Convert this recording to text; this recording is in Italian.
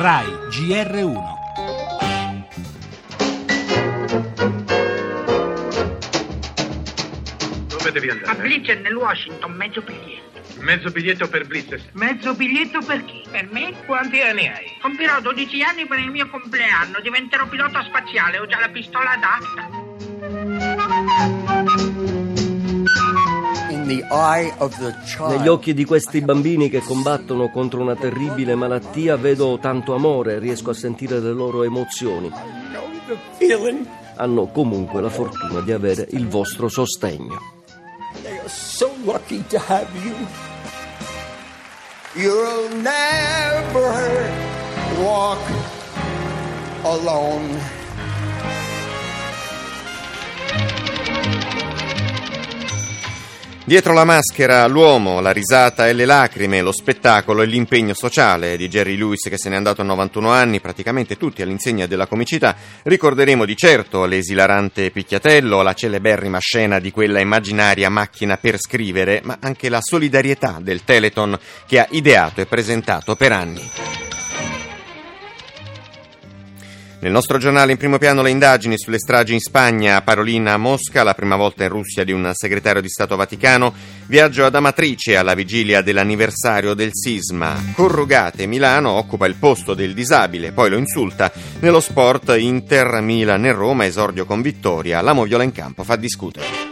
RAI GR1 Dove devi A andare? Blitzen nel Washington, mezzo biglietto. Mezzo biglietto per Blitz. Mezzo biglietto per chi? Per me? Quanti anni hai? Compirò 12 anni per il mio compleanno, diventerò pilota spaziale, ho già la pistola adatta. Negli occhi di questi bambini che combattono contro una terribile malattia vedo tanto amore, riesco a sentire le loro emozioni. Hanno comunque la fortuna di avere il vostro sostegno. So lucky to have you. You'll never walk alone. Dietro la maschera l'uomo, la risata e le lacrime, lo spettacolo e l'impegno sociale di Jerry Lewis che se n'è andato a 91 anni, praticamente tutti all'insegna della comicità. Ricorderemo di certo l'esilarante picchiatello, la celeberrima scena di quella immaginaria macchina per scrivere, ma anche la solidarietà del Teleton che ha ideato e presentato per anni. Nel nostro giornale in primo piano le indagini sulle stragi in Spagna, Parolina a Mosca, la prima volta in Russia di un segretario di Stato Vaticano, viaggio ad Amatrice alla vigilia dell'anniversario del sisma. Corrugate Milano occupa il posto del disabile, poi lo insulta. Nello sport Inter, Milan e Roma esordio con vittoria, la moviola in campo fa discutere.